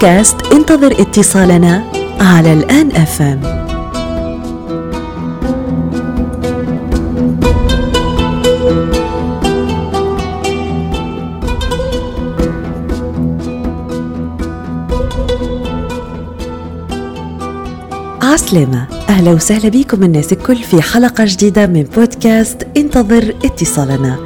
بودكاست انتظر اتصالنا على الآن أفهم. عسلامة أهلا وسهلا بكم الناس الكل في حلقة جديدة من بودكاست انتظر اتصالنا.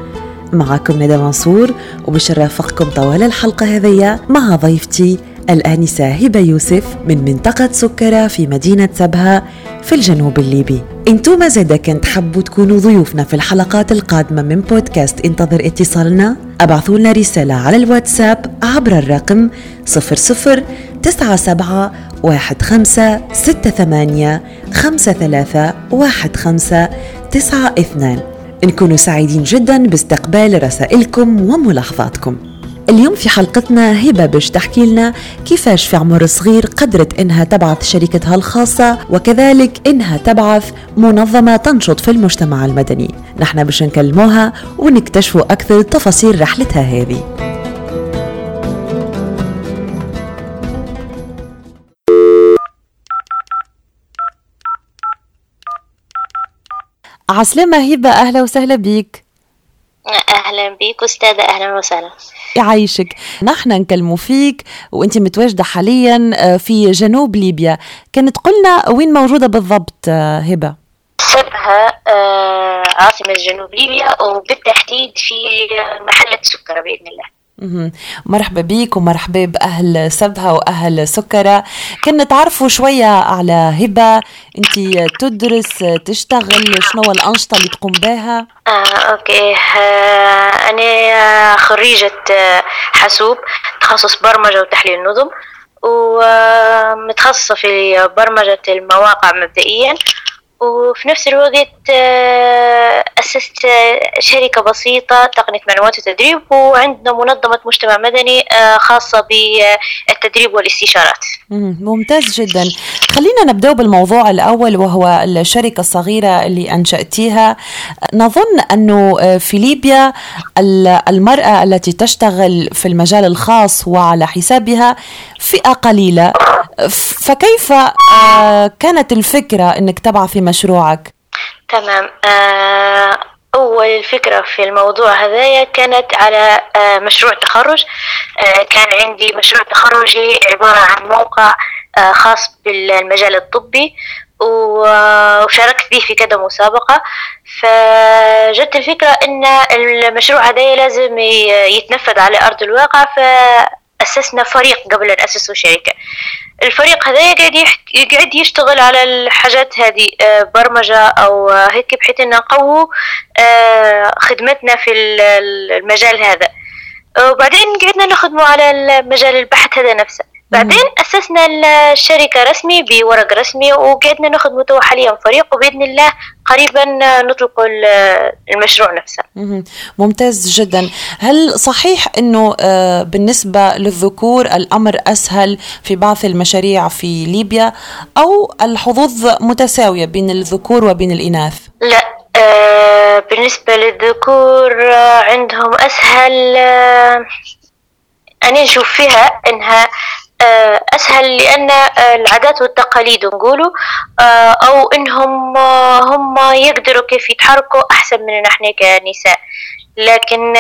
معكم ندى منصور وباش نرافقكم طوال الحلقة هذية مع ضيفتي الآنسة هبة يوسف من منطقة سكرة في مدينة سبها في الجنوب الليبي. أنتم زادا كنت تحبوا تكونوا ضيوفنا في الحلقات القادمة من بودكاست انتظر اتصالنا. ابعثوا لنا رسالة على الواتساب عبر الرقم 00 97 واحد خمسة ستة ثمانية خمسة ثلاثة واحد خمسة تسعة اثنان. نكون سعيدين جدا باستقبال رسائلكم وملاحظاتكم. اليوم في حلقتنا هبة باش تحكي لنا كيفاش في عمر صغير قدرت إنها تبعث شركتها الخاصة وكذلك إنها تبعث منظمة تنشط في المجتمع المدني. نحن باش نكلموها ونكتشفوا أكثر تفاصيل رحلتها هذه. عسلامة هبة أهلا وسهلا بيك أهلا بك أستاذة أهلا وسهلا. يعيشك. نحن نكلموا فيك وأنت متواجدة حاليا آه، في جنوب ليبيا. كانت قلنا وين موجودة بالضبط آه، هبة؟ سبها آه، عاصمة جنوب ليبيا وبالتحديد في محله سكر بإذن الله. مرحبا بيك ومرحبا بأهل سبها وأهل سكرة. كنا تعرفوا شوية على هبة. أنت تدرس تشتغل. شنو الأنشطة اللي تقوم بها؟ آه، أوكي. آه، أنا خريجة آه، حاسوب تخصص برمجة وتحليل نظم ومتخصصة في برمجة المواقع مبدئيا وفي نفس الوقت أسست شركة بسيطة تقنية معلومات وتدريب وعندنا منظمة مجتمع مدني آه، خاصة بالتدريب والاستشارات. ممتاز جدا. خلينا نبدأ بالموضوع الأول وهو الشركة الصغيرة اللي أنشأتيها. نظن أنه آه، في ليبيا المرأة التي تشتغل في المجال الخاص وعلى حسابها فئة قليلة. فكيف كانت الفكرة أنك تبعثي مشروعك؟ تمام. آه أول الفكرة في الموضوع هذايا كانت على آه مشروع تخرج. آه كان عندي مشروع تخرجي عبارة عن موقع خاص بالمجال الطبي وشاركت به في كذا مسابقة. فجت الفكرة أن المشروع هذا لازم يتنفذ على أرض الواقع فأسسنا فريق قبل أن أسسوا شركة. الفريق هذا يقعد يشتغل على الحاجات هذه آه، برمجة أو هيك بحيث أن نقوي آه، خدمتنا في المجال هذا. وبعدين قعدنا نخدمه على مجال البحث هذا نفسه. بعدين أسسنا الشركة رسمي بورق رسمي وقعدنا نخدمه تو حاليا فريق وبإذن الله قريبا نطلق المشروع نفسه. ممتاز جدا. هل صحيح أنه آه، بالنسبة للذكور الأمر أسهل في بعض المشاريع في ليبيا أو الحظوظ متساوية بين الذكور وبين الإناث؟ لا آه، بالنسبة للذكور آه، عندهم أسهل أنا نشوف فيها أنها آه، أسهل لأن آه، العادات والتقاليد نقولوا آه، أو إنهم هم يقدروا كيف يتحركوا أحسن من نحن كنساء. لكن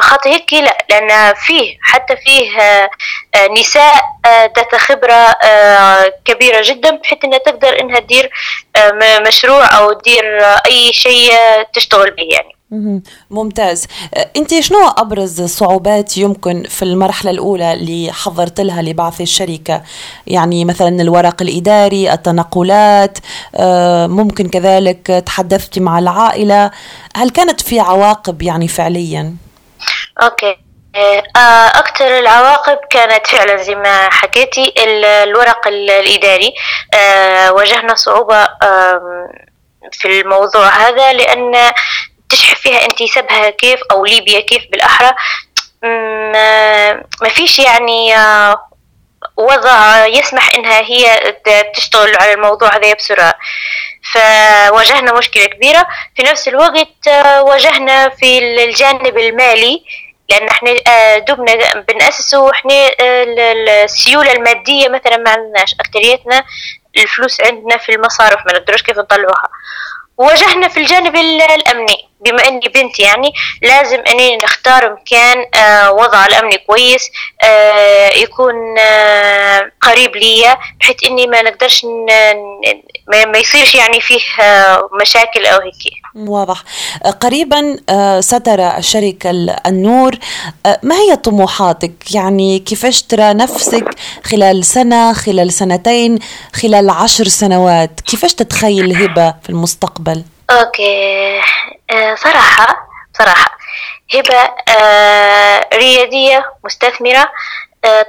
خاطر هيك لا لأن فيه حتى فيه نساء ذات خبرة كبيرة جدا بحيث أنها تقدر أنها تدير مشروع أو تدير أي شيء تشتغل به يعني. ممتاز. أنت شنو أبرز الصعوبات يمكن في المرحلة الأولى اللي حضرت لها لبعث الشركة؟ يعني مثلا الورق الإداري التنقلات آه، ممكن كذلك تحدثتي مع العائلة. هل كانت في عواقب يعني فعليا؟ أوكي. آه، أكثر العواقب كانت فعلا زي ما حكيتي الورق الإداري. واجهنا صعوبة في الموضوع هذا لأن فيها انتسابها كيف أو ليبيا كيف بالأحرى ما فيش يعني آه، وضع يسمح انها هي تشتغل على الموضوع هذا بسرعة. فواجهنا مشكلة كبيرة. في نفس الوقت آه، واجهنا في الجانب المالي لأن إحنا دوبنا بنأسسه وإحنا السيولة المادية مثلا ما عندناش. أكتريتنا الفلوس عندنا في المصارف ما نقدرش كيف نطلعوها. واجهنا في الجانب الأمني. بما أني بنت يعني لازم أني نختار مكان آه، وضع الأمني كويس آه، يكون آه، قريب ليا بحيث أني ما نقدرش ما يصيرش يعني فيه مشاكل أو هيك. واضح. قريبا سترى الشركة النور. ما هي طموحاتك؟ يعني كيفاش ترى نفسك خلال سنة خلال سنتين خلال عشر سنوات؟ كيفاش تتخيل هبة في المستقبل؟ أوكي. آه صراحة صراحة هبة ريادية مستثمرة.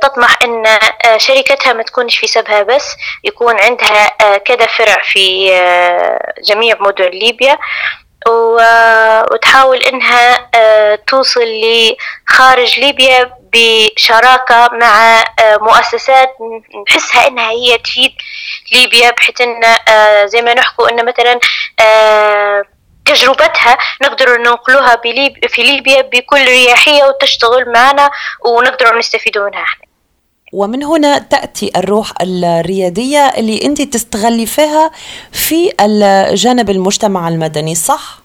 تطمح إن آه شركتها ما تكونش في سبها بس يكون عندها آه كذا فرع في آه جميع مدن ليبيا. وتحاول إنها توصل لخارج ليبيا بشراكة مع مؤسسات نحسها إنها هي تفيد ليبيا بحيث إن زي ما نحكوا إن مثلا تجربتها نقدر ننقلوها في ليبيا بكل رياحية وتشتغل معنا ونقدر نستفيدوا منها إحنا ومن هنا تأتي الروح الريادية اللي أنت تستغلي فيها في الجانب المجتمع المدني صح؟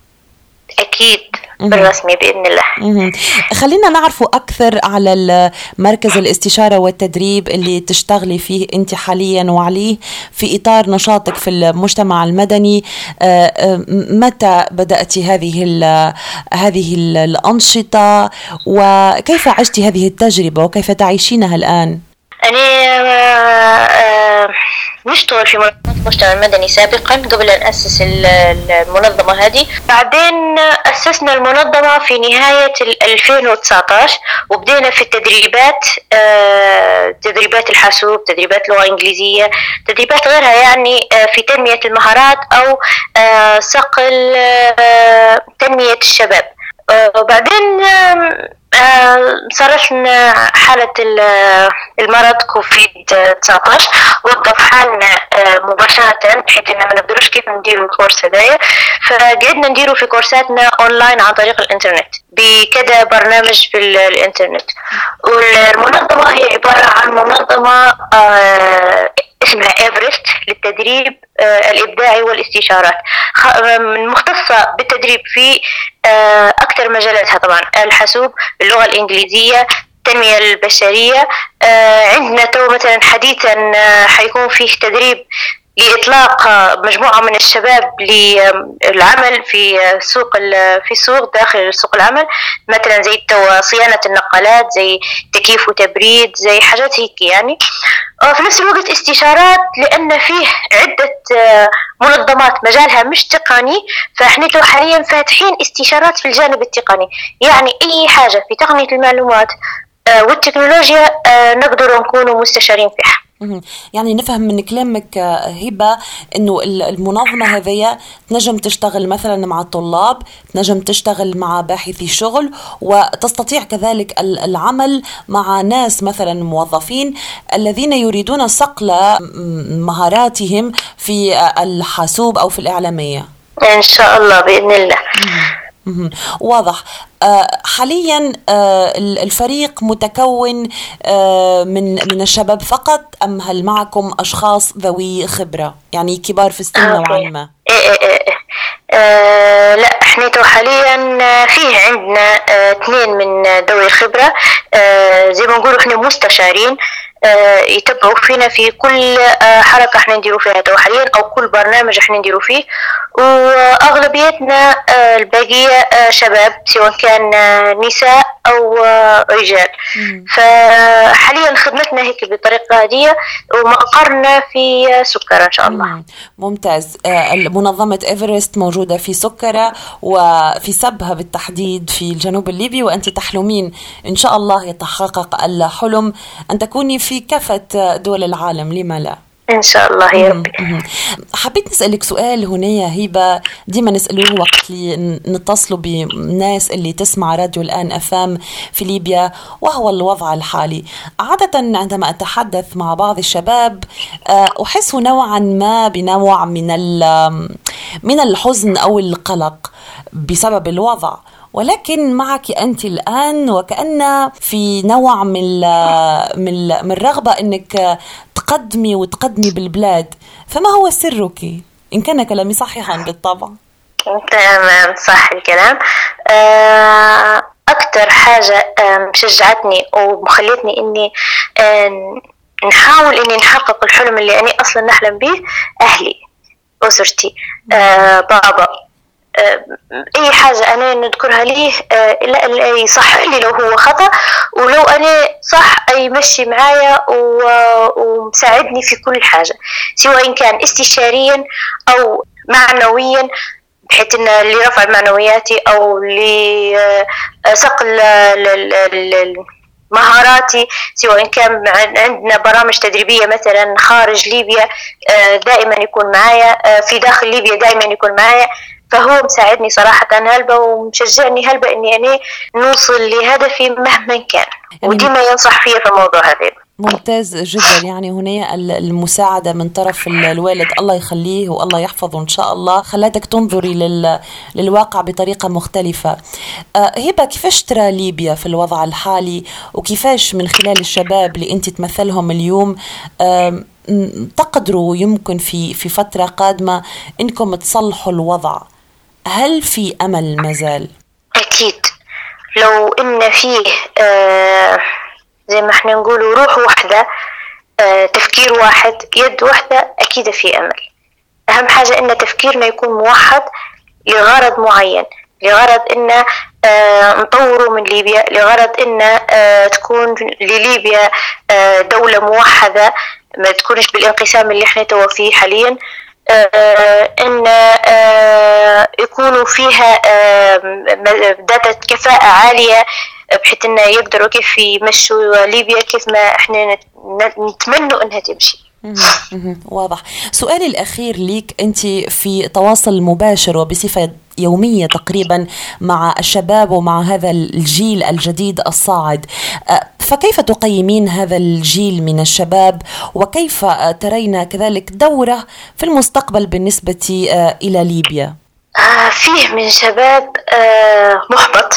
أكيد بالرسمي بإذن الله. خلينا نعرف أكثر على مركز الاستشارة والتدريب اللي تشتغلي فيه أنت حاليا وعليه في إطار نشاطك في المجتمع المدني. آه، آه، متى بدأت هذه هذه الأنشطة؟ وكيف عشت هذه التجربة؟ وكيف تعيشينها الآن؟ أنا نشتغل في منظمة المجتمع المدني سابقا قبل أن أسس المنظمة هذه. بعدين أسسنا المنظمة في نهاية 2019 وبدينا في التدريبات آه، تدريبات الحاسوب تدريبات لغة إنجليزية تدريبات غيرها يعني آه، في تنمية المهارات أو آه، صقل تنمية الشباب. وبعدين صارت لنا حالة المرض كوفيد 19 وقف حالنا آه، مباشرة بحيث إننا ما نقدروش كيف نديروا الكورس هذايا. فقعدنا نديروا في كورساتنا اونلاين عن طريق الإنترنت بكذا برنامج في الإنترنت. والمنظمة هي عبارة عن منظمة آه، اسمها إيفرست للتدريب آه، الإبداعي والاستشارات. مختصة بالتدريب في آه، أكثر مجالاتها طبعا الحاسوب اللغة الإنجليزية التنمية البشرية. آه، عندنا تو مثلا حديثا حيكون فيه تدريب لإطلاق مجموعة من الشباب للعمل في سوق في سوق داخل سوق العمل مثلا زي صيانة النقالات زي تكييف وتبريد زي حاجات هيك يعني. في نفس الوقت استشارات لأن فيه عدة منظمات مجالها مش تقني فإحنا حاليا فاتحين استشارات في الجانب التقني. يعني أي حاجة في تقنية المعلومات آه، والتكنولوجيا آه، نقدر نكون مستشارين فيها. يعني نفهم من كلامك آه، هبة إنه المنظمة هذية تنجم تشتغل مثلا مع الطلاب تنجم تشتغل مع باحثي شغل وتستطيع كذلك العمل مع ناس مثلا موظفين الذين يريدون صقل مهاراتهم في الحاسوب أو في الإعلامية. إن شاء الله بإذن الله. واضح آه، حاليا آه، الفريق متكون آه، من من الشباب فقط أم هل معكم أشخاص ذوي خبرة يعني كبار في السن نوعا ما؟ إيه إيه إيه. إيه. آه لا إحنا تو حاليا فيه عندنا اثنين من ذوي الخبرة آه زي ما نقولوا إحنا مستشارين آه، يتبعوا فينا في كل آه، حركة إحنا نديروا فيها تو حاليا أو كل برنامج إحنا نديروا فيه. وأغلبيتنا آه، الباقية شباب سواء كان نساء أو رجال. فحاليا خدمتنا هيك بالطريقة هذه ومقرنا في سكرة إن شاء الله. ممتاز. منظمة إيفرست موجودة في سكرة وفي سبها بالتحديد في الجنوب الليبي وأنت تحلمين إن شاء الله يتحقق الحلم أن تكوني في كافة دول العالم لما لا؟ إن شاء الله يا ربي. حبيت نسألك سؤال هنا يا هبة ديما نسألوه وقت اللي نتصلوا بناس اللي تسمع راديو الآن أفام في ليبيا وهو الوضع الحالي. عادة عندما أتحدث مع بعض الشباب آه، أحس نوعا ما بنوع من من الحزن أو القلق بسبب الوضع. ولكن معك أنت الآن وكأن في نوع من من من الرغبة أنك تقدمي وتقدمي بالبلاد. فما هو سرك؟ إن كان كلامي صحيحا بالطبع. تمام صح الكلام. آه، أكثر حاجة شجعتني ومخلتني إني نحاول إني نحقق الحلم اللي أنا أصلا نحلم به أهلي أسرتي آه، بابا. أي حاجة أنا نذكرها ليه لا يصح لي لو هو خطأ. ولو أنا صح يمشي معايا ومساعدني في كل حاجة سواء كان استشاريا أو معنويا بحيث إن لرفع معنوياتي أو لصقل مهاراتي سواء كان عندنا برامج تدريبية مثلا خارج ليبيا آه، دائما يكون معايا آه، في داخل ليبيا دائما يكون معايا. فهو مساعدني صراحة هلبة ومشجعني هلبة إني أنا نوصل لهدفي مهما كان. يعني وديما ينصح فيا في الموضوع هذا. ممتاز جدا. يعني هنا المساعدة من طرف الوالد الله يخليه والله يحفظه إن شاء الله. خلاتك تنظري لل... للواقع بطريقة مختلفة. آه هبة كيفاش ترى ليبيا في الوضع الحالي؟ وكيفاش من خلال الشباب اللي أنت تمثلهم اليوم تقدروا يمكن في في فترة قادمة إنكم تصلحوا الوضع؟ هل في أمل مازال؟ أكيد. لو إن فيه آه زي ما إحنا نقول روح واحدة آه تفكير واحد يد واحدة أكيد في أمل. أهم حاجة إن تفكيرنا يكون موحد لغرض معين لغرض إن آه نطوروا من ليبيا لغرض إن آه تكون لليبيا آه دولة موحدة ما تكونش بالانقسام اللي إحنا توا فيه حاليا. إن آه، يكونوا فيها ذات كفاءة عالية بحيث إنه يقدروا كيف يمشوا ليبيا كيف ما إحنا نتمنوا إنها تمشي. واضح. سؤالي الأخير ليك أنت في تواصل مباشر وبصفة يومية تقريبا مع الشباب ومع هذا الجيل الجديد الصاعد. أه، فكيف تقيمين هذا الجيل من الشباب؟ وكيف ترين كذلك دورة في المستقبل بالنسبة أه، إلى ليبيا؟ فيه من شباب محبط.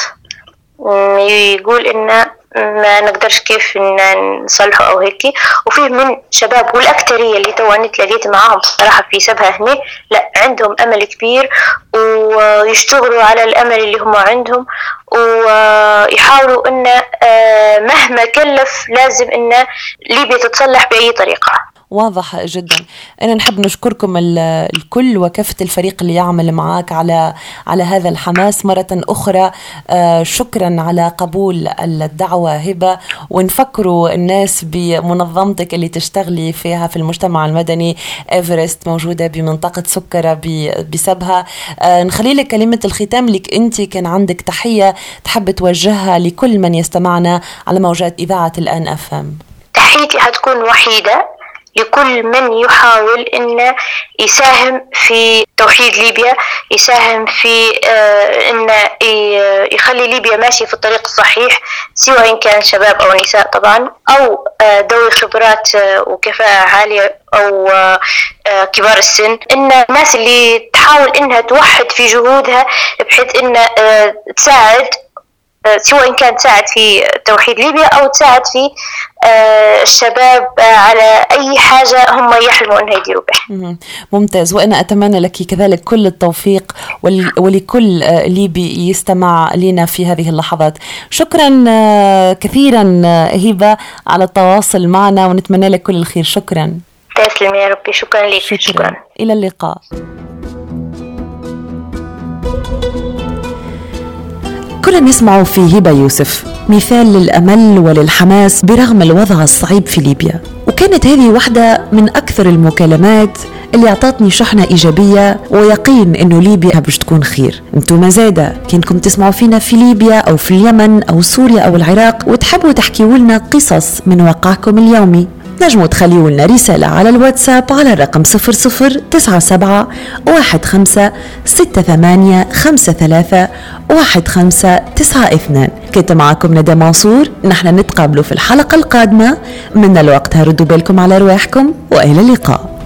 يقول إن ما نقدرش كيف نصلحه أو هيك وفيه من شباب والاكثريه اللي تو أنا تلاقيت معاهم صراحة في سبها هنا لا عندهم أمل كبير ويشتغلوا على الأمل اللي هم عندهم ويحاولوا إن آه، مهما كلف لازم إن ليبيا تتصلح بأي طريقة. واضح جدا. أنا نحب نشكركم الكل وكافة الفريق اللي يعمل معك على على هذا الحماس. مرة أخرى آه، شكرا على قبول الدعوة هبة. ونفكروا الناس بمنظمتك اللي تشتغلي فيها في المجتمع المدني. إيفرست موجودة بمنطقة سكرة بسبها. آه، نخلي لك كلمة الختام لك. أنت كان عندك تحية تحب توجهها لكل من يستمعنا على موجات إذاعة الآن أفهم. تحيتي حتكون وحيدة. لكل من يحاول أن يساهم في توحيد ليبيا يساهم في آه، أن يخلي ليبيا ماشية في الطريق الصحيح سواء كان شباب أو نساء طبعا أو آه، ذوي خبرات آه، وكفاءة عالية أو كبار السن. إن الناس اللي تحاول إنها توحد في جهودها بحيث إن تساعد سواء كان تساعد في توحيد ليبيا أو تساعد في آه، الشباب على أي حاجة هم يحلموا أنها يديروا بها. ممتاز. وأنا أتمنى لك كذلك كل التوفيق ولكل آه، ليبي يستمع لنا في هذه اللحظات. شكرا كثيرا هبة على التواصل معنا ونتمنى لك كل الخير. شكرا. تسلم يا ربي. شكرا لك شكرا, شكرا. إلى اللقاء. كنا نسمع في هبة يوسف. مثال للأمل وللحماس برغم الوضع الصعيب في ليبيا. وكانت هذه واحدة من أكثر المكالمات اللي أعطتني شحنة إيجابية ويقين إنه ليبيا باش تكون خير. أنتم زادة كنكم تسمعوا فينا في ليبيا أو في اليمن أو سوريا أو العراق وتحبوا تحكيوا لنا قصص من واقعكم اليومي. تنجموا تخليوا لنا رسالة على الواتساب على الرقم 0097 15 68 53 1592 كنت معكم ندى منصور نحن نتقابلوا في الحلقة القادمة. من الوقت هردوا بالكم على رواحكم وإلى اللقاء.